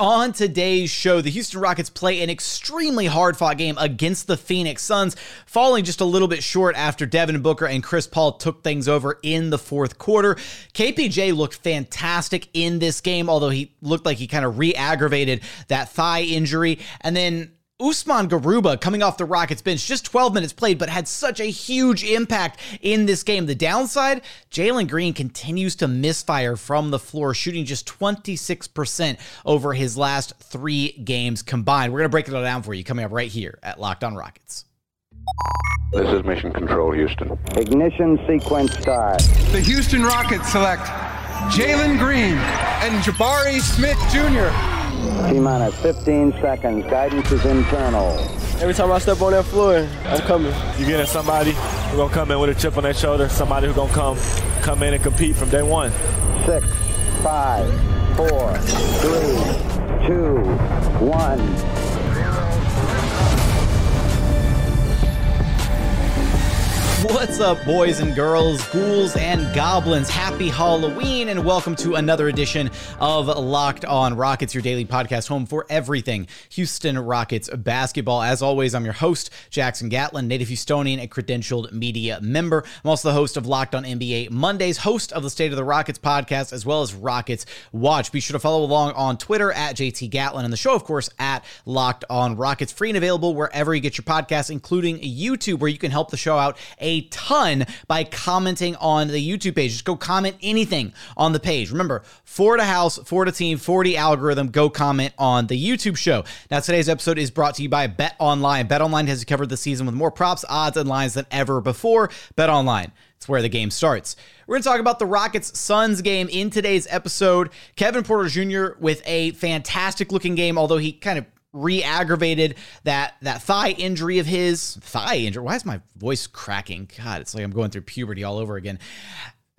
On today's show, the Houston Rockets play an extremely hard fought game against the Phoenix Suns, falling just a little bit short after Devin Booker and Chris Paul took things over in the fourth quarter. KPJ looked fantastic in this game, although he looked like he kind of re aggravated that thigh injury. And then Usman Garuba coming off the Rockets bench, just 12 minutes played, but had such a huge impact in this game. The downside, Jalen Green continues to misfire from the floor, shooting just 26% over his last three games combined. We're going to break it all down for you coming up right here at Locked On Rockets. This is Mission Control, Houston. Ignition sequence start. The Houston Rockets select Jalen Green and Jabari Smith Jr. T minus 15 seconds. Guidance is internal. Every time I step on that floor, I'm coming. You getting somebody who's gonna come in with a chip on their shoulder, somebody who's gonna come come in and compete from day one. Six, five, four, three, two, one. What's up, boys and girls, ghouls and goblins? Happy Halloween, and welcome to another edition of Locked On Rockets, your daily podcast home for everything Houston Rockets basketball. As always, I'm your host, Jackson Gatlin, native Houstonian and credentialed media member. I'm also the host of Locked On NBA Mondays, host of the State of the Rockets podcast, as well as Rockets Watch. Be sure to follow along on Twitter at JT Gatlin and the show, of course, at Locked On Rockets. Free and available wherever you get your podcasts, including YouTube, where you can help the show out a ton by commenting on the YouTube page. Just go comment anything on the page. Remember, Florida House, Florida Team, 40 algorithm. Go comment on the YouTube show. Now, today's episode is brought to you by Bet Online. Bet Online has covered the season with more props, odds, and lines than ever before. Bet Online. It's where the game starts. We're going to talk about the Rockets Suns game in today's episode. Kevin Porter Jr. with a fantastic looking game, although he kind of re-aggravated that that thigh injury of his thigh injury. Why is my voice cracking? God, it's like I'm going through puberty all over again.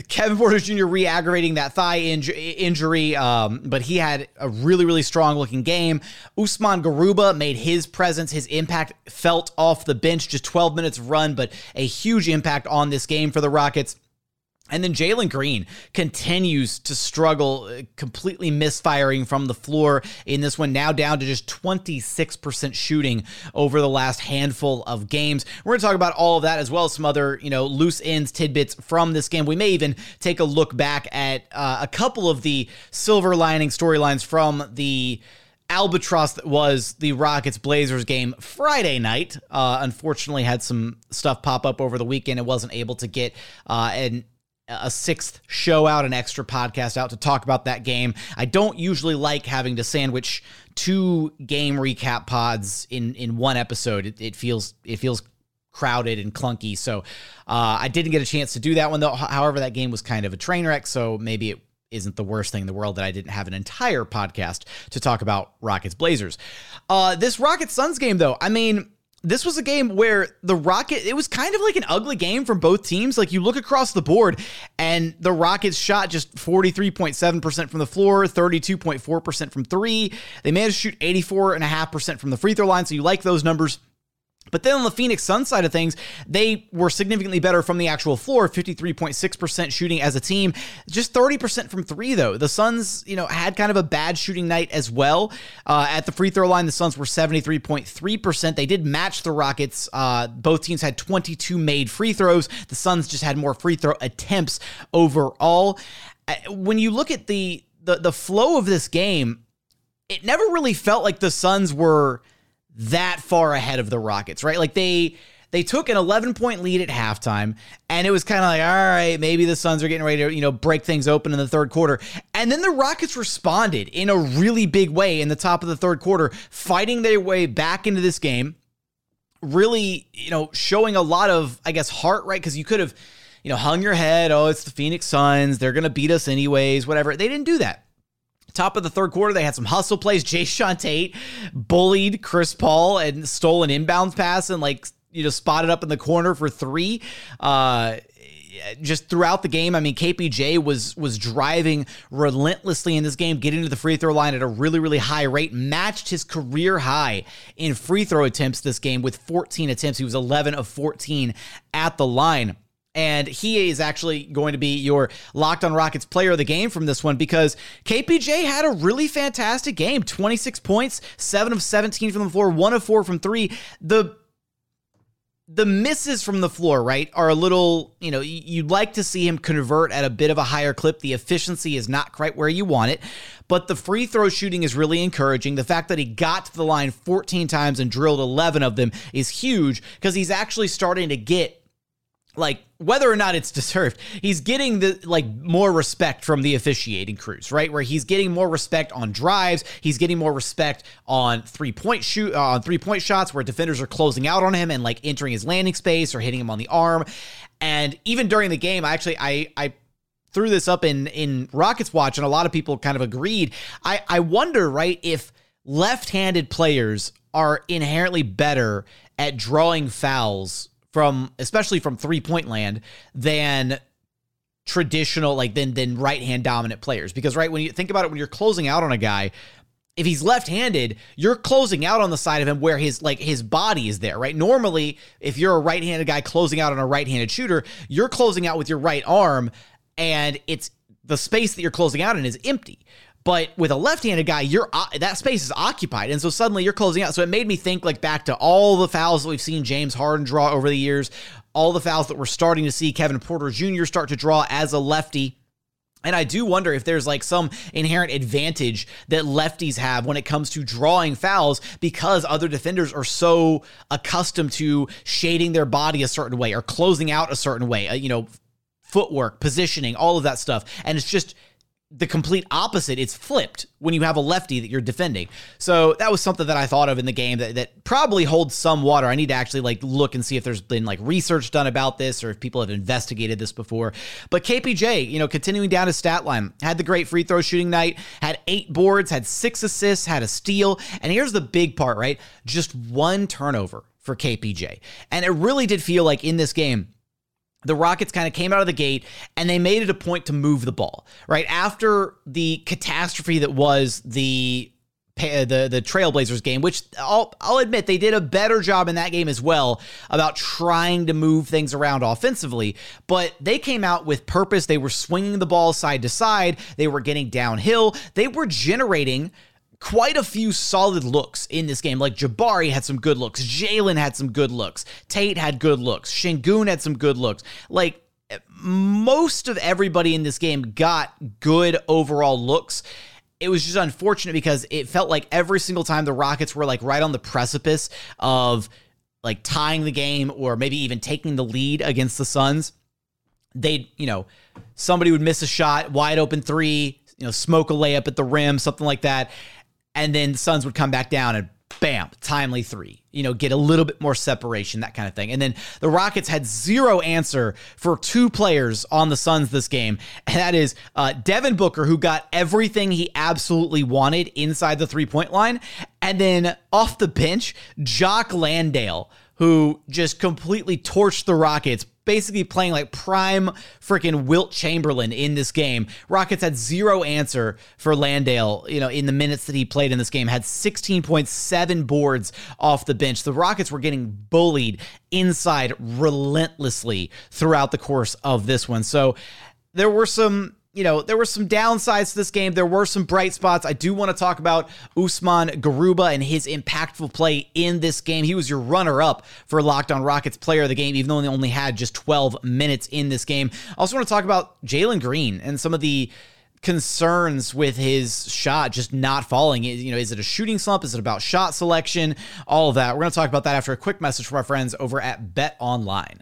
Kevin Porter Jr. re-aggravating that thigh inj- injury, um, but he had a really, really strong looking game. Usman Garuba made his presence, his impact felt off the bench, just 12 minutes run, but a huge impact on this game for the Rockets. And then Jalen Green continues to struggle, uh, completely misfiring from the floor in this one, now down to just 26% shooting over the last handful of games. We're going to talk about all of that as well as some other, you know, loose ends, tidbits from this game. We may even take a look back at uh, a couple of the silver lining storylines from the albatross that was the Rockets Blazers game Friday night. Uh, unfortunately, had some stuff pop up over the weekend and wasn't able to get uh, a sixth show out, an extra podcast out to talk about that game. I don't usually like having to sandwich two game recap pods in in one episode. It, it feels it feels crowded and clunky. So uh, I didn't get a chance to do that one though. However, that game was kind of a train wreck, so maybe it isn't the worst thing in the world that I didn't have an entire podcast to talk about Rockets Blazers. Uh, this Rockets Suns game though, I mean this was a game where the Rocket, it was kind of like an ugly game from both teams. Like you look across the board and the Rockets shot just 43.7% from the floor, 32.4% from three. They managed to shoot 84.5% from the free throw line. So you like those numbers. But then on the Phoenix Suns side of things, they were significantly better from the actual floor, 53.6% shooting as a team, just 30% from three, though. The Suns, you know, had kind of a bad shooting night as well. Uh, at the free throw line, the Suns were 73.3%. They did match the Rockets. Uh, both teams had 22 made free throws. The Suns just had more free throw attempts overall. Uh, when you look at the, the, the flow of this game, it never really felt like the Suns were – that far ahead of the Rockets, right? Like they they took an 11 point lead at halftime and it was kind of like all right maybe the suns are getting ready to you know break things open in the third quarter. And then the rockets responded in a really big way in the top of the third quarter fighting their way back into this game really you know showing a lot of i guess heart right? Because you could have you know hung your head oh it's the phoenix suns they're gonna beat us anyways whatever. They didn't do that top of the third quarter, they had some hustle plays. Jae'Sean Tate bullied Chris Paul and stole an inbounds pass and like you know spotted up in the corner for three. Uh, just throughout the game, I mean, KPJ was was driving relentlessly in this game, getting to the free throw line at a really really high rate, matched his career high in free throw attempts this game with 14 attempts. He was 11 of 14 at the line. And he is actually going to be your locked on Rockets player of the game from this one because KPJ had a really fantastic game 26 points, 7 of 17 from the floor, 1 of 4 from 3. The the misses from the floor, right, are a little, you know, you'd like to see him convert at a bit of a higher clip. The efficiency is not quite where you want it, but the free throw shooting is really encouraging. The fact that he got to the line 14 times and drilled 11 of them is huge because he's actually starting to get like whether or not it's deserved, he's getting the like more respect from the officiating crews, right? Where he's getting more respect on drives, he's getting more respect on three point shoot uh, on three point shots where defenders are closing out on him and like entering his landing space or hitting him on the arm. And even during the game, I actually I I threw this up in in Rockets Watch, and a lot of people kind of agreed. I I wonder, right, if left-handed players are inherently better at drawing fouls from especially from three point land than traditional like than than right hand dominant players. Because right when you think about it when you're closing out on a guy if he's left-handed you're closing out on the side of him where his like his body is there right? Normally if you're a right-handed guy closing out on a right-handed shooter you're closing out with your right arm and it's the space that you're closing out in is empty but with a left-handed guy, you're uh, that space is occupied, and so suddenly you're closing out. So it made me think like back to all the fouls that we've seen James Harden draw over the years, all the fouls that we're starting to see Kevin Porter Jr. start to draw as a lefty. And I do wonder if there's like some inherent advantage that lefties have when it comes to drawing fouls because other defenders are so accustomed to shading their body a certain way or closing out a certain way, uh, you know, footwork, positioning, all of that stuff. And it's just the complete opposite. It's flipped when you have a lefty that you're defending. So that was something that I thought of in the game that, that probably holds some water. I need to actually like look and see if there's been like research done about this or if people have investigated this before. But KPJ, you know, continuing down his stat line, had the great free throw shooting night, had eight boards, had six assists, had a steal. And here's the big part, right? Just one turnover for KPJ. And it really did feel like in this game, the Rockets kind of came out of the gate and they made it a point to move the ball, right? After the catastrophe that was the uh, the the Trailblazers game, which I'll I'll admit they did a better job in that game as well about trying to move things around offensively, but they came out with purpose. They were swinging the ball side to side. They were getting downhill. They were generating quite a few solid looks in this game. Like Jabari had some good looks, Jalen had some good looks, Tate had good looks, Sengun had some good looks. Like most of everybody in this game got good overall looks. It was just unfortunate because it felt like every single time the Rockets were like right on the precipice of like tying the game or maybe even taking the lead against the Suns, they'd, you know, somebody would miss a shot, wide open three, you know, smoke a layup at the rim, something like that and then the Suns would come back down and bam, timely three. You know, get a little bit more separation, that kind of thing. And then the Rockets had zero answer for two players on the Suns this game, and that is uh, Devin Booker, who got everything he absolutely wanted inside the three point line, and then off the bench, Jock Landale who just completely torched the Rockets, basically playing like prime freaking Wilt Chamberlain in this game. Rockets had zero answer for Landale, you know, in the minutes that he played in this game, had 16.7 boards off the bench. The Rockets were getting bullied inside relentlessly throughout the course of this one. So there were some you know, there were some downsides to this game. There were some bright spots. I do want to talk about Usman Garuba and his impactful play in this game. He was your runner up for Locked on Rockets player of the game, even though he only had just 12 minutes in this game. I also want to talk about Jalen Green and some of the concerns with his shot just not falling. You know, is it a shooting slump? Is it about shot selection? All of that. We're going to talk about that after a quick message from our friends over at Bet Online.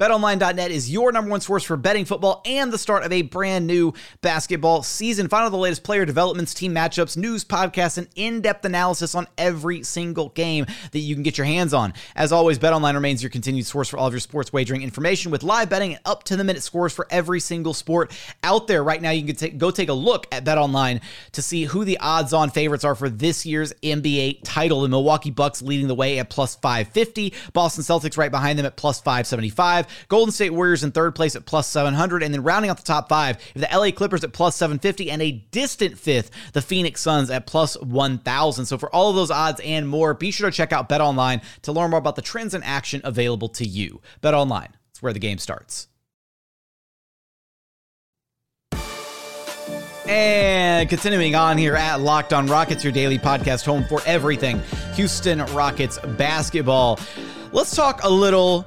BetOnline.net is your number one source for betting football and the start of a brand new basketball season. Find the latest player developments, team matchups, news, podcasts, and in-depth analysis on every single game that you can get your hands on. As always, BetOnline remains your continued source for all of your sports wagering information with live betting and up-to-the-minute scores for every single sport out there. Right now, you can take, go take a look at BetOnline to see who the odds-on favorites are for this year's NBA title. The Milwaukee Bucks leading the way at plus 550, Boston Celtics right behind them at plus 575 five. Golden State Warriors in third place at plus 700. And then rounding out the top five, the LA Clippers at plus 750 and a distant fifth, the Phoenix Suns at plus 1,000. So for all of those odds and more, be sure to check out Bet Online to learn more about the trends and action available to you. Bet Online, it's where the game starts. And continuing on here at Locked On Rockets, your daily podcast home for everything Houston Rockets basketball. Let's talk a little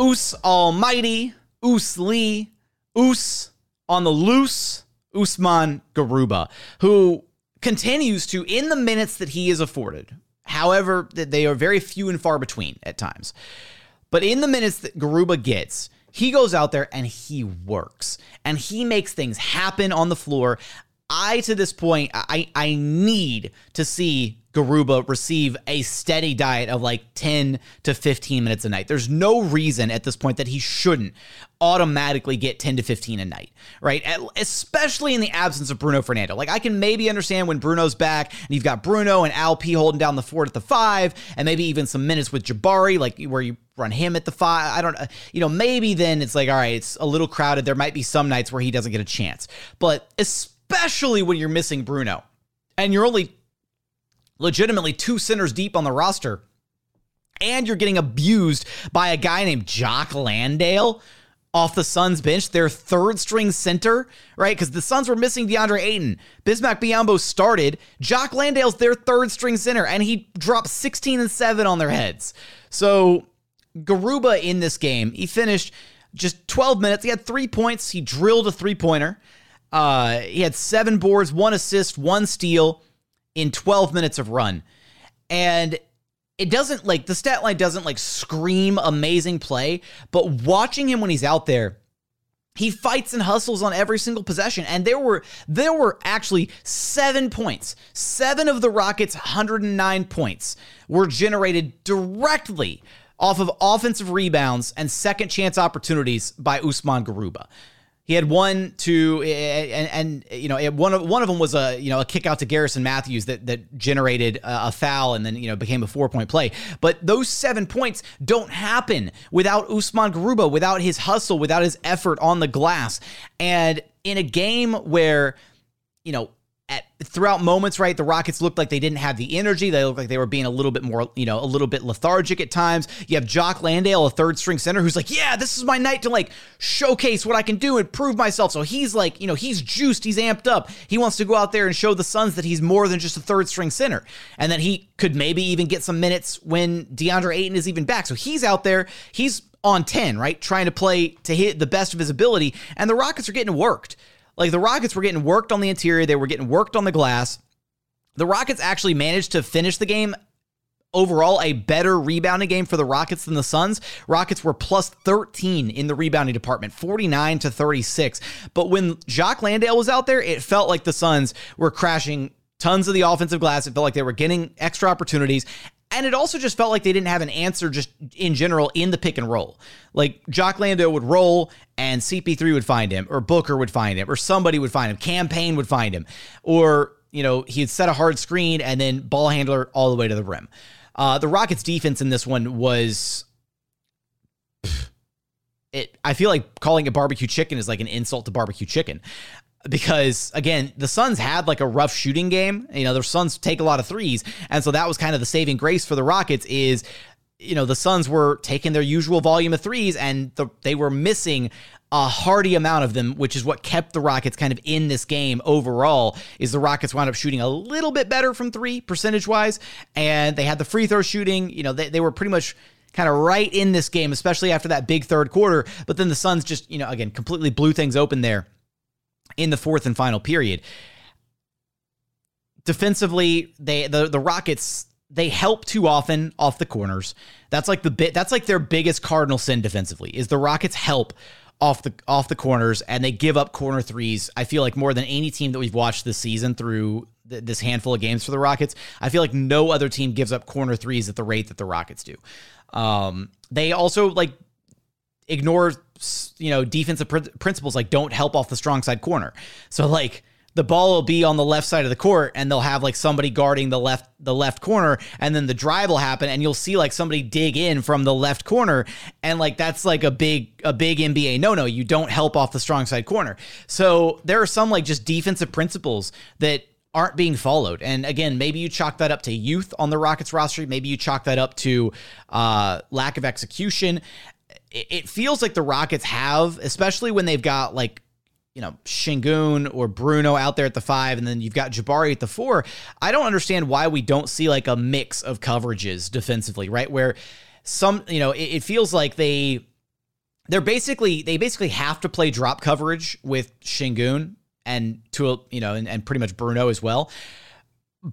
Oos Almighty, Oos Lee, Oos on the loose, Usman Garuba, who continues to, in the minutes that he is afforded, however, they are very few and far between at times. But in the minutes that Garuba gets, he goes out there and he works and he makes things happen on the floor. I, to this point, I, I need to see Garuba receive a steady diet of like 10 to 15 minutes a night. There's no reason at this point that he shouldn't automatically get 10 to 15 a night, right? Especially in the absence of Bruno Fernando. Like I can maybe understand when Bruno's back and you've got Bruno and Al P holding down the fort at the five, and maybe even some minutes with Jabari, like where you run him at the five. I don't, you know, maybe then it's like, all right, it's a little crowded. There might be some nights where he doesn't get a chance, but especially when you're missing Bruno and you're only legitimately two centers deep on the roster and you're getting abused by a guy named Jock Landale off the Suns bench, their third string center, right? Because the Suns were missing DeAndre Ayton. Bismack Biyombo started. Jock Landale's their third string center, and he dropped 16 and 7 on their heads. So Garuba in this game, he finished just 12 minutes. He had three points. He drilled a three pointer. Uh, he had seven boards, one assist, one steal in 12 minutes of run. And it doesn't like the stat line doesn't like scream amazing play, but watching him when he's out there, he fights and hustles on every single possession and there were there were actually 7 points. 7 of the Rockets 109 points were generated directly off of offensive rebounds and second chance opportunities by Usman Garuba. He had one, two, and, and you know, one of one of them was a you know a kick out to Garrison Matthews that that generated a, a foul and then you know became a four point play. But those seven points don't happen without Usman Garuba, without his hustle, without his effort on the glass, and in a game where you know at throughout moments, right, the Rockets looked like they didn't have the energy. They looked like they were being a little bit more, you know, a little bit lethargic at times. You have Jock Landale, a third string center, who's like, yeah, this is my night to like showcase what I can do and prove myself. So he's like, you know, he's juiced, he's amped up. He wants to go out there and show the Suns that he's more than just a third string center, and that he could maybe even get some minutes when DeAndre Ayton is even back. So he's out there, he's on 10, right, trying to play to hit the best of his ability, and the Rockets are getting worked. Like the Rockets were getting worked on the interior, they were getting worked on the glass. The Rockets actually managed to finish the game overall a better rebounding game for the Rockets than the Suns. Rockets were plus 13 in the rebounding department, 49 to 36. But when Jock Landale was out there, it felt like the Suns were crashing tons of the offensive glass. It felt like they were getting extra opportunities. And it also just felt like they didn't have an answer just in general in the pick and roll. Like Jock Landale would roll and CP3 would find him, or Booker would find him, or somebody would find him. Cam Payne would find him. Or, you know, he'd set a hard screen and then ball handler all the way to the rim. Uh, the Rockets defense in this one was it I feel like calling it barbecue chicken is like an insult to barbecue chicken because again, the Suns had like a rough shooting game. You know, the Suns take a lot of threes, and so that was kind of the saving grace for the Rockets is you know, the Suns were taking their usual volume of threes and the, they were missing a hearty amount of them, which is what kept the Rockets kind of in this game overall. Is the Rockets wound up shooting a little bit better from three percentage wise, and they had the free throw shooting. You know, they, they were pretty much kind of right in this game, especially after that big third quarter. But then the Suns just, you know, again, completely blew things open there in the fourth and final period. Defensively, they the the Rockets they help too often off the corners. That's like the bit that's like their biggest cardinal sin defensively is the Rockets help off the off the corners and they give up corner threes. I feel like more than any team that we've watched this season through th- this handful of games for the Rockets, I feel like no other team gives up corner threes at the rate that the Rockets do. Um, they also like ignore you know defensive pr- principles like don't help off the strong side corner. So like the ball will be on the left side of the court and they'll have like somebody guarding the left the left corner and then the drive will happen and you'll see like somebody dig in from the left corner and like that's like a big a big NBA no no you don't help off the strong side corner. So there are some like just defensive principles that aren't being followed. And again, maybe you chalk that up to youth on the Rockets roster. Maybe you chalk that up to uh, lack of execution it feels like the Rockets have, especially when they've got like you know, Sengun or Bruno out there at the five, and then you've got Jabari at the four. I don't understand why we don't see like a mix of coverages defensively, right? Where some, you know, it, it feels like they they're basically they basically have to play drop coverage with Sengun and to you know, and, and pretty much Bruno as well.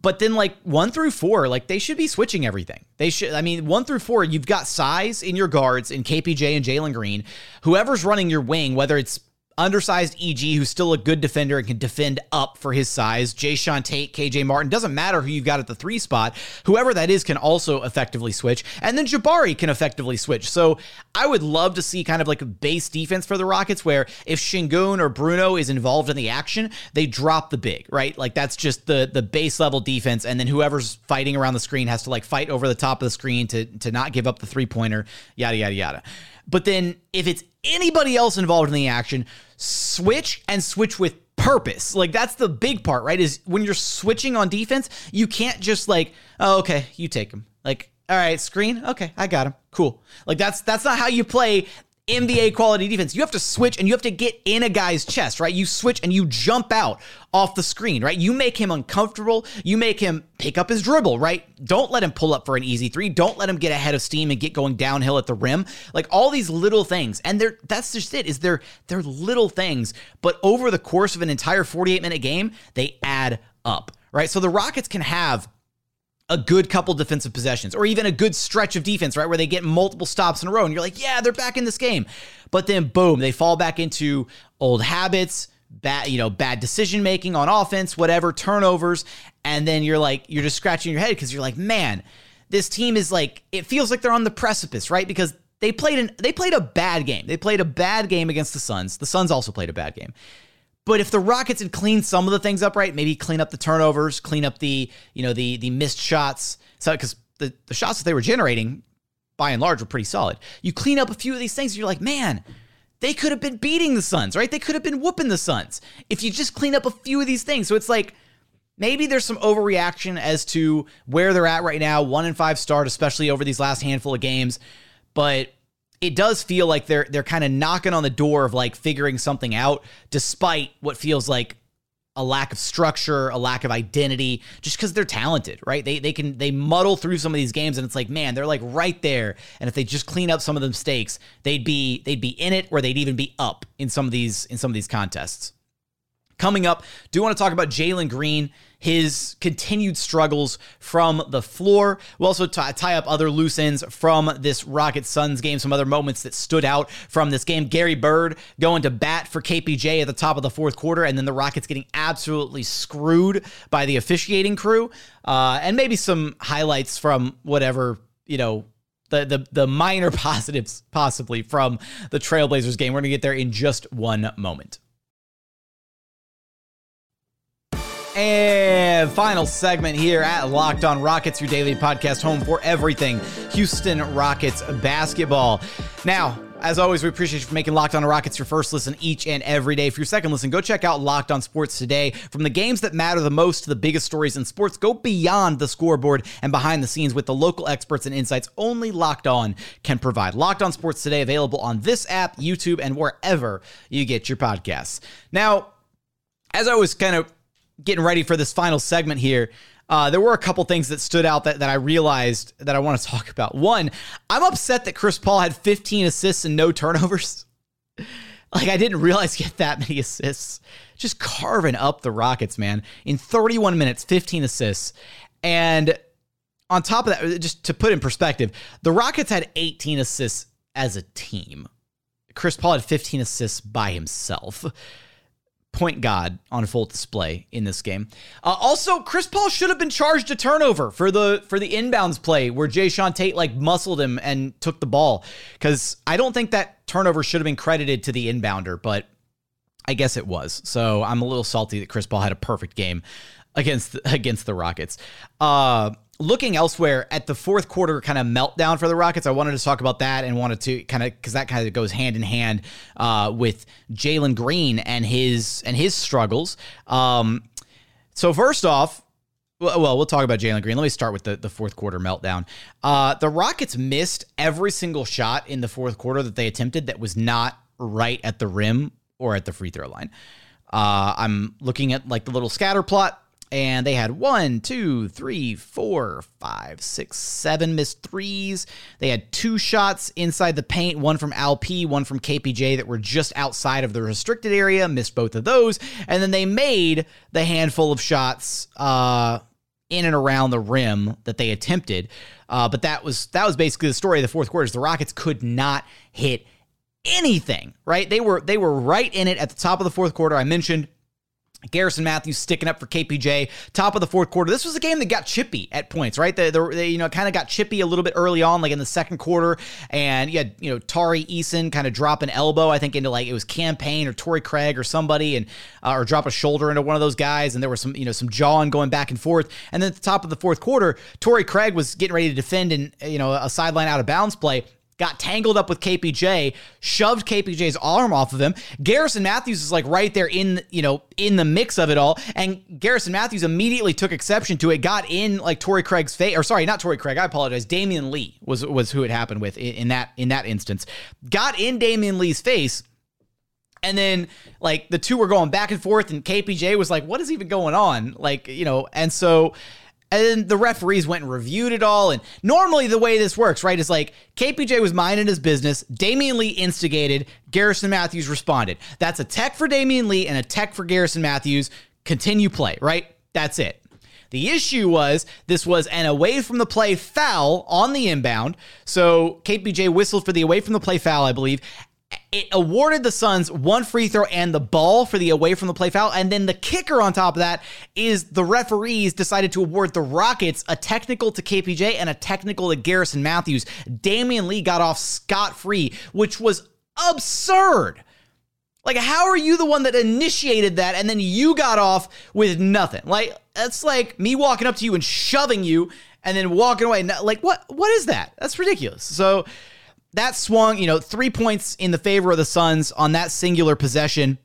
But then like one through four, like they should be switching everything. They should I mean, one through four, you've got size in your guards in KPJ and Jalen Green. Whoever's running your wing, whether it's undersized EG, who's still a good defender and can defend up for his size. Jae'Sean Tate, KJ Martin, doesn't matter who you've got at the three spot. Whoever that is can also effectively switch. And then Jabari can effectively switch. So I would love to see kind of like a base defense for the Rockets where if Sengun or Bruno is involved in the action, they drop the big, right? Like that's just the the base level defense. And then whoever's fighting around the screen has to like fight over the top of the screen to, to not give up the three pointer, yada, yada, yada. But then if it's anybody else involved in the action, switch and switch with purpose. Like that's the big part, right? Is when you're switching on defense, you can't just like, oh, okay, you take him. Like, all right, screen, okay, I got him. Cool. Like that's that's not how you play NBA quality defense. You have to switch and you have to get in a guy's chest, right? You switch and you jump out off the screen, right? You make him uncomfortable. You make him pick up his dribble, right? Don't let him pull up for an easy three. Don't let him get ahead of steam and get going downhill at the rim. Like all these little things. And they're that's just it, is they're they're little things, but over the course of an entire 48 minute game, they add up. Right. So the Rockets can have a good couple defensive possessions or even a good stretch of defense, right? Where they get multiple stops in a row and you're like, yeah, they're back in this game. But then boom, they fall back into old habits, bad, you know, bad decision making on offense, whatever, turnovers. And then you're like, you're just scratching your head because you're like, man, this team is like, it feels like they're on the precipice, right? Because they played an they played a bad game. They played a bad game against the Suns. The Suns also played a bad game. But if the Rockets had cleaned some of the things up right, maybe clean up the turnovers, clean up the, you know, the the missed shots. So because the, the shots that they were generating, by and large, were pretty solid. You clean up a few of these things, you're like, man, they could have been beating the Suns, right? They could have been whooping the Suns if you just clean up a few of these things. So it's like maybe there's some overreaction as to where they're at right now, one and five start, especially over these last handful of games. But it does feel like they're they're kind of knocking on the door of like figuring something out despite what feels like a lack of structure, a lack of identity, just because they're talented, right? They they can they muddle through some of these games, and it's like, man, they're like right there. And if they just clean up some of the mistakes, they'd be they'd be in it, or they'd even be up in some of these in some of these contests. Coming up, do want to talk about Jalen Green, his continued struggles from the floor. We'll also t- tie up other loose ends from this Rocket Suns game, some other moments that stood out from this game. Gary Bird going to bat for KPJ at the top of the fourth quarter, and then the Rockets getting absolutely screwed by the officiating crew. Uh, and maybe some highlights from whatever, you know, the, the the minor positives possibly from the Trailblazers game. We're to get there in just one moment. And final segment here at Locked On Rockets, your daily podcast home for everything Houston Rockets basketball. Now, as always, we appreciate you for making Locked On Rockets your first listen each and every day. For your second listen, go check out Locked On Sports today. From the games that matter the most to the biggest stories in sports, go beyond the scoreboard and behind the scenes with the local experts and insights only Locked On can provide. Locked On Sports today, available on this app, YouTube, and wherever you get your podcasts. Now, as I was kind of getting ready for this final segment here, uh, there were a couple things that stood out that, that I realized that I want to talk about. One, I'm upset that Chris Paul had 15 assists and no turnovers. like, I didn't realize he had that many assists. Just carving up the Rockets, man. In 31 minutes, 15 assists. And on top of that, just to put in perspective, the Rockets had 18 assists as a team. Chris Paul had 15 assists by himself point god on full display in this game. Uh, also, Chris Paul should have been charged a turnover for the for the inbounds play where Jae'Sean Tate like muscled him and took the ball because I don't think that turnover should have been credited to the inbounder, but I guess it was. So I'm a little salty that Chris Paul had a perfect game against against the Rockets. Uh, looking elsewhere at the fourth quarter kind of meltdown for the Rockets, I wanted to talk about that and wanted to kind of because that kind of goes hand in hand uh, with Jalen Green and his and his struggles. Um, so first off. Well, we'll talk about Jalen Green. Let me start with the, the fourth quarter meltdown. Uh, the Rockets missed every single shot in the fourth quarter that they attempted that was not right at the rim or at the free throw line. Uh, I'm looking at like the little scatter plot, and they had one, two, three, four, five, six, seven missed threes. They had two shots inside the paint, one from Al P, one from KPJ that were just outside of the restricted area, missed both of those. And then they made the handful of shots uh, in and around the rim that they attempted. Uh, but that was that was basically the story of the fourth quarter. Is the Rockets could not hit anything, right? They were they were right in it at the top of the fourth quarter. I mentioned Garrison Matthews sticking up for KPJ, top of the fourth quarter. This was a game that got chippy at points, right? They, they you know, kind of got chippy a little bit early on, like in the second quarter. And you had, you know, Tari Eason kind of drop an elbow, I think, into like it was Cam Payne or Torrey Craig or somebody, and uh, or drop a shoulder into one of those guys. And there was some, you know, some jawing going back and forth. And then at the top of the fourth quarter, Torrey Craig was getting ready to defend and, you know, a sideline out of bounds play got tangled up with KPJ, shoved KPJ's arm off of him. Garrison Matthews is like right there in, you know, in the mix of it all. And Garrison Matthews immediately took exception to it, got in like Torrey Craig's face, or sorry, not Torrey Craig, I apologize. Damion Lee was was who it happened with in, in that in that instance. Got in Damion Lee's face. And then like the two were going back and forth, and KPJ was like, what is even going on? Like, you know, and so and then the referees went and reviewed it all. And normally, the way this works, right, is like KPJ was minding his business. Damion Lee instigated. Garrison Matthews responded. That's a tech for Damion Lee and a tech for Garrison Matthews. Continue play, right? That's it. The issue was this was an away from the play foul on the inbound. So KPJ whistled for the away from the play foul, I believe it awarded the Suns one free throw and the ball for the away from the play foul. And then the kicker on top of that is the referees decided to award the Rockets a technical to KPJ and a technical to Garrison Matthews. Damion Lee got off scot free, which was absurd. Like, how are you the one that initiated that and then you got off with nothing? Like, that's like me walking up to you and shoving you and then walking away. Like, what? What is that? That's ridiculous. So, that swung, you know, three points in the favor of the Suns on that singular possession.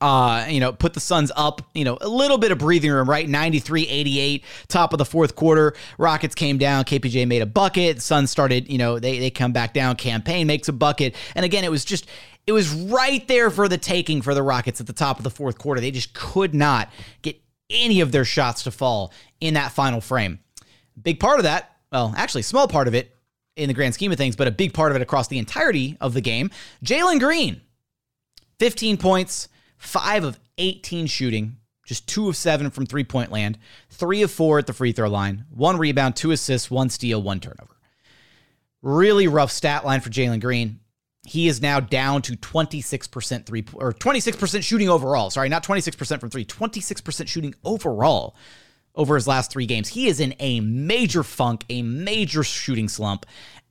Uh, you know, put the Suns up, you know, a little bit of breathing room, right? 93 88, top of the fourth quarter. Rockets came down. KPJ made a bucket. Suns started, you know, they, they come back down. Cam Payne makes a bucket. And again, it was just, it was right there for the taking for the Rockets at the top of the fourth quarter. They just could not get any of their shots to fall in that final frame. Big part of that, well, actually, small part of it in the grand scheme of things, but a big part of it across the entirety of the game. Jalen Green, 15 points, five of 18 shooting, just two of seven from three point land, three of four at the free throw line, one rebound, two assists, one steal, one turnover. Really rough stat line for Jalen Green. He is now down to 26% three or 26% shooting overall. Sorry, not 26% from three, 26% shooting overall over his last three games. He is in a major funk, a major shooting slump,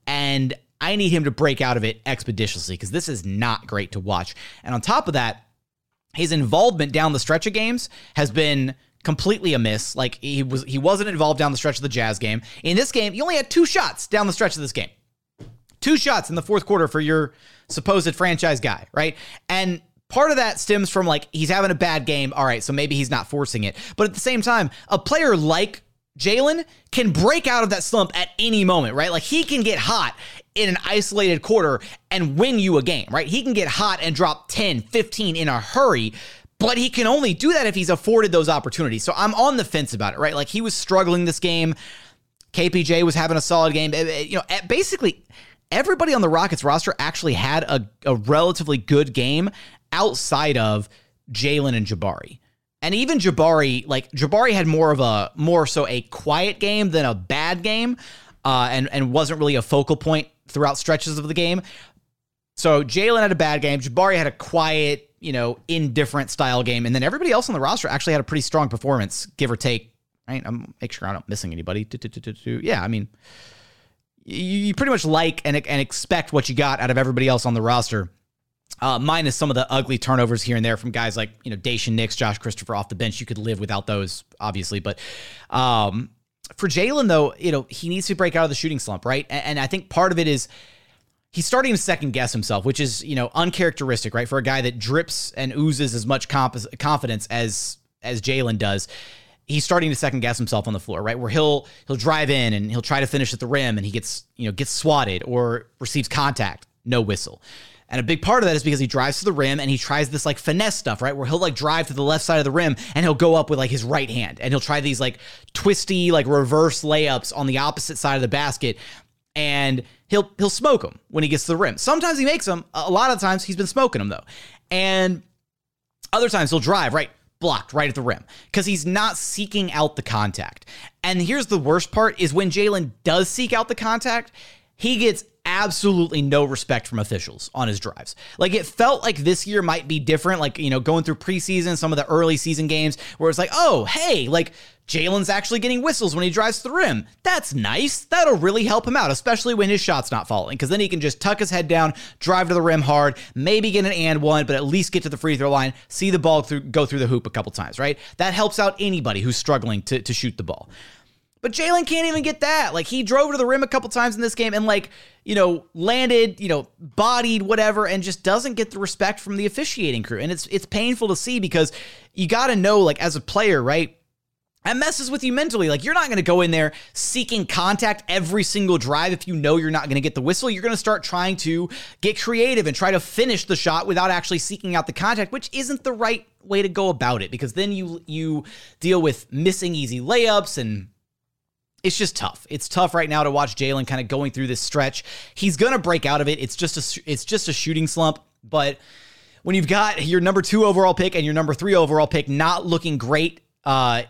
and I need him to break out of it expeditiously because this is not great to watch. And on top of that, his involvement down the stretch of games has been completely amiss. Like he was he wasn't involved down the stretch of the Jazz game. In this game, he only had two shots down the stretch of this game. Two shots in the fourth quarter for your supposed franchise guy, right? And Part of that stems from like he's having a bad game. All right, so maybe he's not forcing it. But at the same time, a player like Jalen can break out of that slump at any moment, right? Like he can get hot in an isolated quarter and win you a game, right? He can get hot and drop 10, 15 in a hurry, but he can only do that if he's afforded those opportunities. So I'm on the fence about it, right? Like he was struggling this game. KPJ was having a solid game. Eh, eh, you know, basically everybody on the Rockets roster actually had a, a relatively good game outside of Jalen and Jabari. And even Jabari, like Jabari had more of a more so a quiet game than a bad game, uh, and and wasn't really a focal point throughout stretches of the game. So Jalen had a bad game. Jabari had a quiet, you know, indifferent style game, and then everybody else on the roster actually had a pretty strong performance, give or take. Right? I'm make sure I'm not missing anybody. Yeah, I mean, you pretty much like and and expect what you got out of everybody else on the roster uh, minus some of the ugly turnovers here and there from guys like you know Daishen Nix, Josh Christopher off the bench. You could live without those, obviously, but um, for Jalen though, you know he needs to break out of the shooting slump, right? And, and I think part of it is he's starting to second guess himself, which is you know uncharacteristic, right, for a guy that drips and oozes as much comp- confidence as as Jalen does. He's starting to second guess himself on the floor, right? Where he'll he'll drive in and he'll try to finish at the rim, and he gets you know gets swatted or receives contact, no whistle. And a big part of that is because he drives to the rim and he tries this like finesse stuff, right? Where he'll like drive to the left side of the rim and he'll go up with like his right hand and he'll try these like twisty, like reverse layups on the opposite side of the basket. And he'll he'll smoke them when he gets to the rim. Sometimes he makes them. A lot of times he's been smoking them though. And other times he'll drive, right? Blocked right at the rim because he's not seeking out the contact. And here's the worst part is when Jalen does seek out the contact, he gets absolutely no respect from officials on his drives. Like it felt like this year might be different, like, you know, going through preseason, some of the early season games where it's like, oh, hey, like Jalen's actually getting whistles when he drives to the rim. That's nice. That'll really help him out, especially when his shot's not falling, because then he can just tuck his head down, drive to the rim hard, maybe get an and one, but at least get to the free throw line, see the ball through, go through the hoop a couple times, right? That helps out anybody who's struggling to, to shoot the ball. But Jalen can't even get that. Like he drove to the rim a couple times in this game and like, you know, landed, you know, bodied whatever and just doesn't get the respect from the officiating crew. And it's it's painful to see because you got to know like as a player, right? That messes with you mentally. Like you're not going to go in there seeking contact every single drive if you know you're not going to get the whistle. You're going to start trying to get creative and try to finish the shot without actually seeking out the contact, which isn't the right way to go about it because then you you deal with missing easy layups and it's just tough. It's tough right now to watch Jalen kind of going through this stretch. He's gonna break out of it. It's just a it's just a shooting slump, but when you've got your number two overall pick and your number three overall pick not looking great, uh,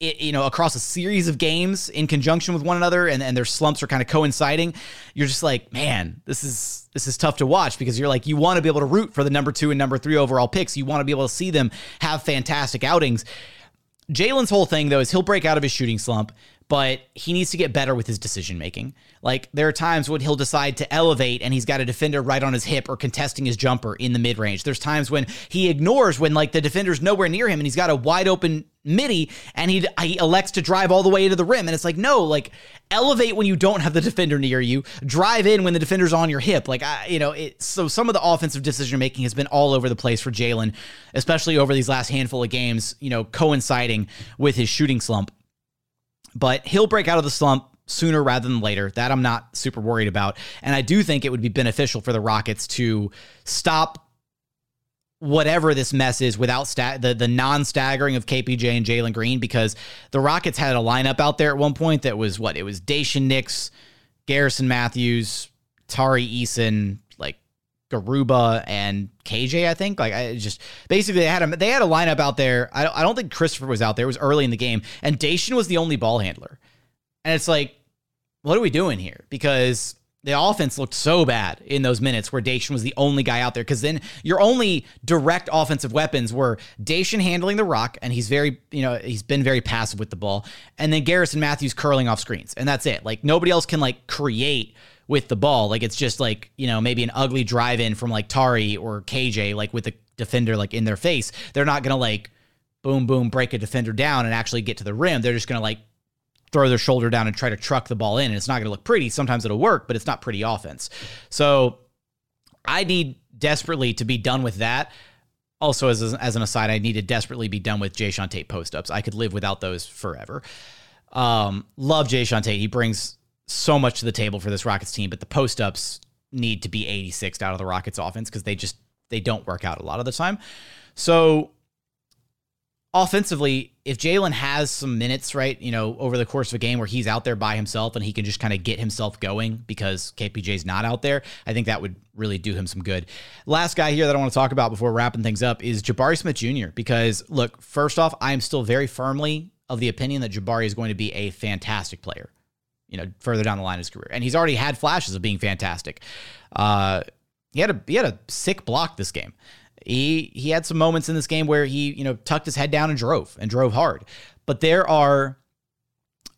it, you know, across a series of games in conjunction with one another, and, and their slumps are kind of coinciding, you're just like, man, this is this is tough to watch because you're like, you want to be able to root for the number two and number three overall picks. You want to be able to see them have fantastic outings. Jalen's whole thing though is he'll break out of his shooting slump but he needs to get better with his decision making. Like there are times when he'll decide to elevate and he's got a defender right on his hip or contesting his jumper in the mid range. There's times when he ignores when like the defender's nowhere near him and he's got a wide open midi and he, he elects to drive all the way to the rim. And it's like, no, like elevate when you don't have the defender near you, drive in when the defender's on your hip. Like, I, you know, it, so some of the offensive decision making has been all over the place for Jalen, especially over these last handful of games, you know, coinciding with his shooting slump but he'll break out of the slump sooner rather than later. That I'm not super worried about. And I do think it would be beneficial for the Rockets to stop whatever this mess is without the the non-staggering of KPJ and Jalen Green because the Rockets had a lineup out there at one point that was what it was Daishen Nix, Garrison Matthews, Tari Eason, Garuba and KJ. I think like I just basically they had a they had a lineup out there. I I don't think Christopher was out there. It was early in the game, and Daishen was the only ball handler. And it's like, what are we doing here? Because the offense looked so bad in those minutes where Daishen was the only guy out there. Because then your only direct offensive weapons were Daishen handling the rock, and he's very, you know, he's been very passive with the ball, and then Garrison Matthews curling off screens, and that's it. Like nobody else can like create with the ball. Like it's just like, you know, maybe an ugly drive in from like Tari or KJ, like with the defender like in their face. They're not gonna like boom, boom, break a defender down and actually get to the rim. They're just gonna like throw their shoulder down and try to truck the ball in. And it's not to look pretty. Sometimes it'll work, but it's not pretty offense. So I need desperately to be done with that. Also, as, as an aside, I need to desperately be done with Jae'Sean Tate post ups. I could live without those forever. Um, love Jae'Sean Tate. He brings so much to the table for this Rockets team, but the post ups need to be 86th out of the Rockets offense because they just they don't work out a lot of the time. So offensively, if Jalen has some minutes, right, you know, over the course of a game where he's out there by himself and he can just kind of get himself going because KPJ's not out there, I think that would really do him some good. Last guy here that I want to talk about before wrapping things up is Jabari Smith Jr. Because look, first off, I am still very firmly of the opinion that Jabari is going to be a fantastic player. You know, further down the line in his career, and he's already had flashes of being fantastic. Uh, he had a he had a sick block this game. He he had some moments in this game where he, you know, tucked his head down and drove and drove hard. But there are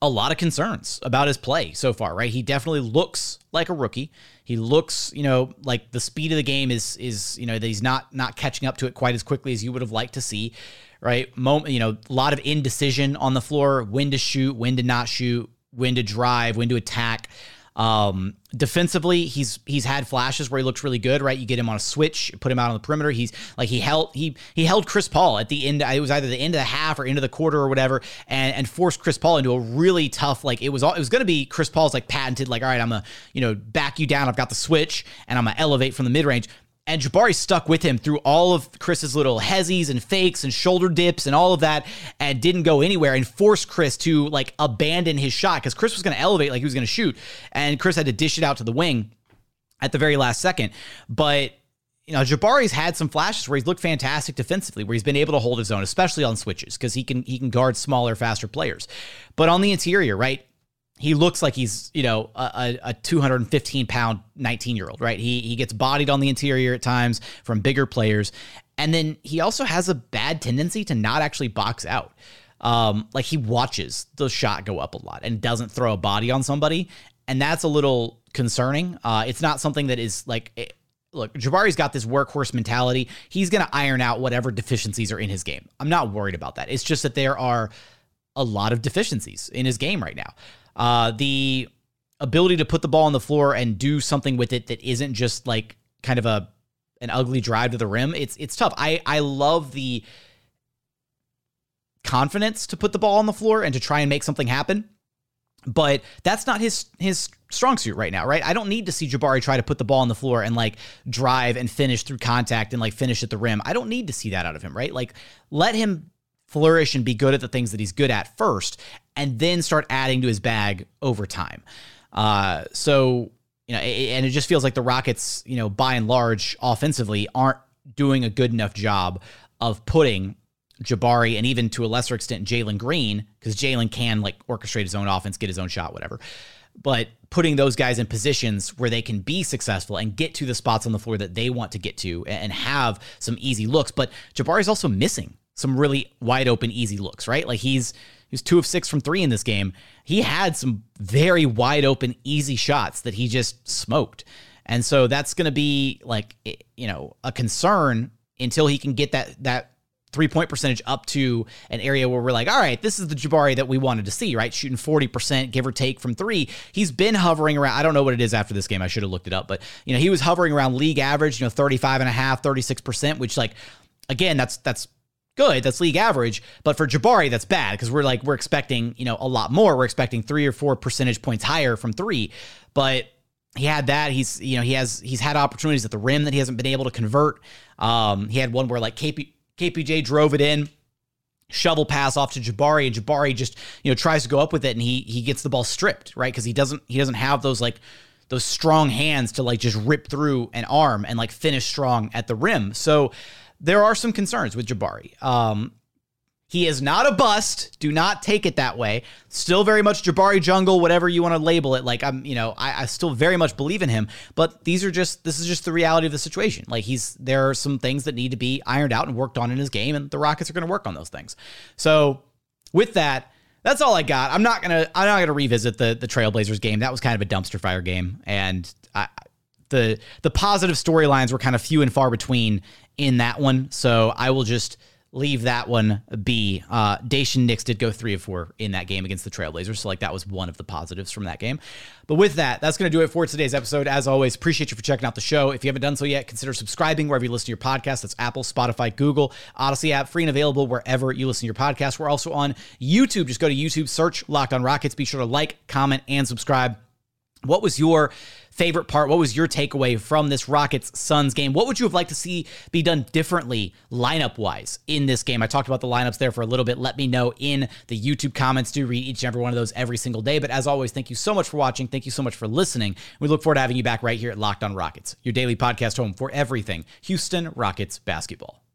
a lot of concerns about his play so far, right? He definitely looks like a rookie. He looks, you know, like the speed of the game is is, you know, that he's not not catching up to it quite as quickly as you would have liked to see, right? Moment, you know, a lot of indecision on the floor, when to shoot, when to not shoot, when to drive, when to attack. Um, defensively, he's he's had flashes where he looks really good, right? You get him on a switch, put him out on the perimeter. He's like he held he he held Chris Paul at the end. It was either the end of the half or end of the quarter or whatever, and and forced Chris Paul into a really tough like it was all it was going to be Chris Paul's like patented like all right I'm a you know back you down. I've got the switch and I'm gonna elevate from the mid range. And Jabari stuck with him through all of Chris's little hezzies and fakes and shoulder dips and all of that and didn't go anywhere and forced Chris to like abandon his shot because Chris was going to elevate like he was going to shoot. And Chris had to dish it out to the wing at the very last second. But you know, Jabari's had some flashes where he's looked fantastic defensively, where he's been able to hold his own, especially on switches, because he can he can guard smaller, faster players. But on the interior, right, he looks like he's you know a, a 215 pound 19 year old, right? He he gets bodied on the interior at times from bigger players, and then he also has a bad tendency to not actually box out. Um, like he watches the shot go up a lot and doesn't throw a body on somebody, and that's a little concerning. Uh, it's not something that is like. It, look, Jabari's got this workhorse mentality. He's going to iron out whatever deficiencies are in his game. I'm not worried about that. It's just that there are a lot of deficiencies in his game right now. Uh, the ability to put the ball on the floor and do something with it that isn't just like kind of a an ugly drive to the rim. It's it's tough. I I love the confidence to put the ball on the floor and to try and make something happen. But that's not his his strong suit right now, right? I don't need to see Jabari try to put the ball on the floor and like drive and finish through contact and like finish at the rim. I don't need to see that out of him, right? Like let him flourish and be good at the things that he's good at first and then start adding to his bag over time. Uh, so, you know, and it just feels like the Rockets, you know, by and large, offensively, aren't doing a good enough job of putting Jabari and even to a lesser extent Jalen Green, because Jalen can like orchestrate his own offense, get his own shot, whatever. But putting those guys in positions where they can be successful and get to the spots on the floor that they want to get to and have some easy looks. But Jabari's also missing some really wide open, easy looks, right? Like he's He's two of six from three in this game. He had some very wide open, easy shots that he just smoked. And so that's going to be like, you know, a concern until he can get that, that three point percentage up to an area where we're like, all right, this is the Jabari that we wanted to see, right? Shooting 40%, give or take from three. He's been hovering around, I don't know what it is after this game. I should have looked it up, but, you know, he was hovering around league average, you know, 35 and a half, 36%, which, like, again, that's, that's, good. That's league average. But for Jabari, that's bad because we're like, we're expecting, you know, a lot more. We're expecting three or four percentage points higher from three. But he had that. He's, you know, he has, he's had opportunities at the rim that he hasn't been able to convert. Um, he had one where like KP, KPJ drove it in. Shovel pass off to Jabari, and Jabari just you know tries to go up with it, and he he gets the ball stripped, right? Because he doesn't he doesn't have those like those strong hands to like just rip through an arm and like finish strong at the rim. So there are some concerns with Jabari. Um, he is not a bust. Do not take it that way. Still very much Jabari Jungle, whatever you want to label it. Like I'm, you know, I, I, still very much believe in him. But these are just this is just the reality of the situation. Like he's there are some things that need to be ironed out and worked on in his game, and the Rockets are going to work on those things. So with that, that's all I got. I'm not gonna I'm not gonna revisit the the Trailblazers game. That was kind of a dumpster fire game, and I, the the positive storylines were kind of few and far between in that one. So I will just leave that one be. Uh, Daishen Nix did go three of four in that game against the Trailblazers. So, like, that was one of the positives from that game. But with that, that's going to do it for today's episode. As always, appreciate you for checking out the show. If you haven't done so yet, consider subscribing wherever you listen to your podcast. That's Apple, Spotify, Google, Audacy app, free and available wherever you listen to your podcast. We're also on YouTube. Just go to YouTube, search Locked on Rockets. Be sure to like, comment, and subscribe. What was your favorite part? What was your takeaway from this Rockets Suns game? What would you have liked to see be done differently lineup wise in this game? I talked about the lineups there for a little bit. Let me know in the YouTube comments. Do read each and every one of those every single day. But as always, thank you so much for watching. Thank you so much for listening. We look forward to having you back right here at Locked on Rockets, your daily podcast home for everything Houston Rockets basketball.